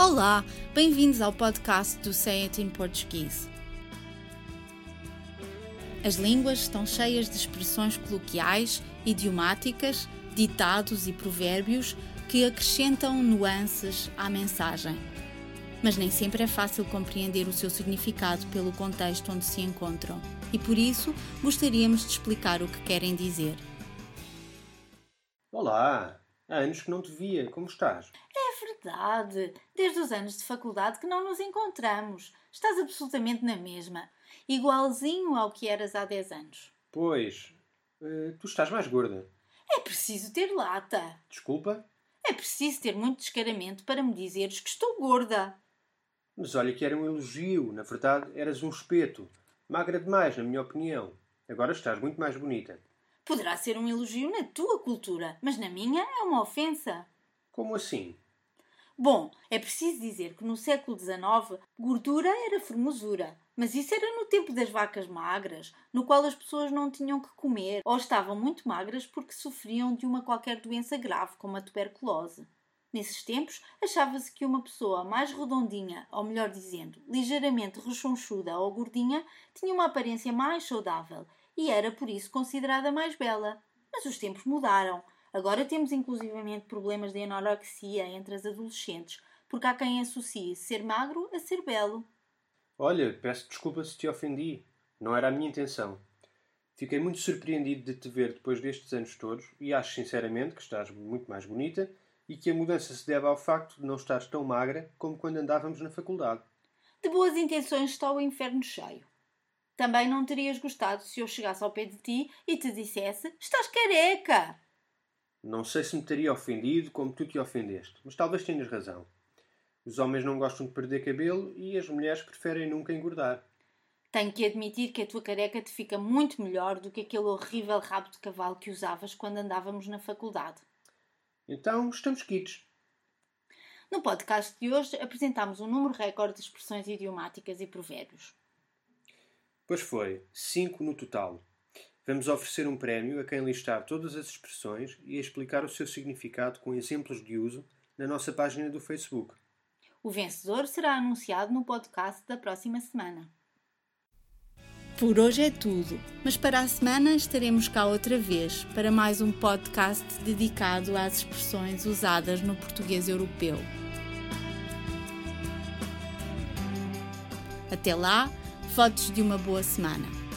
Olá, bem-vindos ao podcast do Say It in Português. As línguas estão cheias de expressões coloquiais, idiomáticas, ditados e provérbios que acrescentam nuances à mensagem. Mas nem sempre é fácil compreender o seu significado pelo contexto onde se encontram, e por isso gostaríamos de explicar o que querem dizer. Olá, há anos que não te via, como estás? Desde os anos de faculdade que não nos encontramos. Estás absolutamente na mesma, igualzinho ao que eras há 10 anos. Pois, eh, tu estás mais gorda. É preciso ter lata. Desculpa, É preciso ter muito descaramento para me dizeres que estou gorda. mas olha que era um elogio. Na verdade, eras um espeto. Magra demais, na minha opinião. Agora estás muito mais bonita. Poderá ser um elogio na tua cultura, mas na minha é uma ofensa. Como assim? Bom, é preciso dizer que no século XIX gordura era formosura, mas isso era no tempo das vacas magras, no qual as pessoas não tinham que comer ou estavam muito magras porque sofriam de uma qualquer doença grave, como a tuberculose. Nesses tempos, achava-se que uma pessoa mais redondinha, ou melhor dizendo, ligeiramente rechonchuda ou gordinha, tinha uma aparência mais saudável e era por isso considerada mais bela. Mas os tempos mudaram. Agora temos inclusivamente problemas de anorexia entre as adolescentes, porque há quem associe ser magro a ser belo. Olha, peço desculpa se te ofendi. Não era a minha intenção. Fiquei muito surpreendido de te ver depois destes anos todos e acho sinceramente que estás muito mais bonita e que a mudança se deve ao facto de não estares tão magra como quando andávamos na faculdade. De boas intenções está o inferno cheio. Também não terias gostado se eu chegasse ao pé de ti e te dissesse: Estás careca! Não sei se me teria ofendido como tu te ofendeste, mas talvez tenhas razão. Os homens não gostam de perder cabelo e as mulheres preferem nunca engordar. Tenho que admitir que a tua careca te fica muito melhor do que aquele horrível rabo de cavalo que usavas quando andávamos na faculdade. Então, estamos quites. No podcast de hoje apresentámos um número recorde de expressões idiomáticas e provérbios. Pois foi, cinco no total. Vamos oferecer um prémio a quem listar todas as expressões e explicar o seu significado com exemplos de uso na nossa página do Facebook. O vencedor será anunciado no podcast da próxima semana. Por hoje é tudo, mas para a semana estaremos cá outra vez para mais um podcast dedicado às expressões usadas no português europeu. Até lá, fotos de uma boa semana.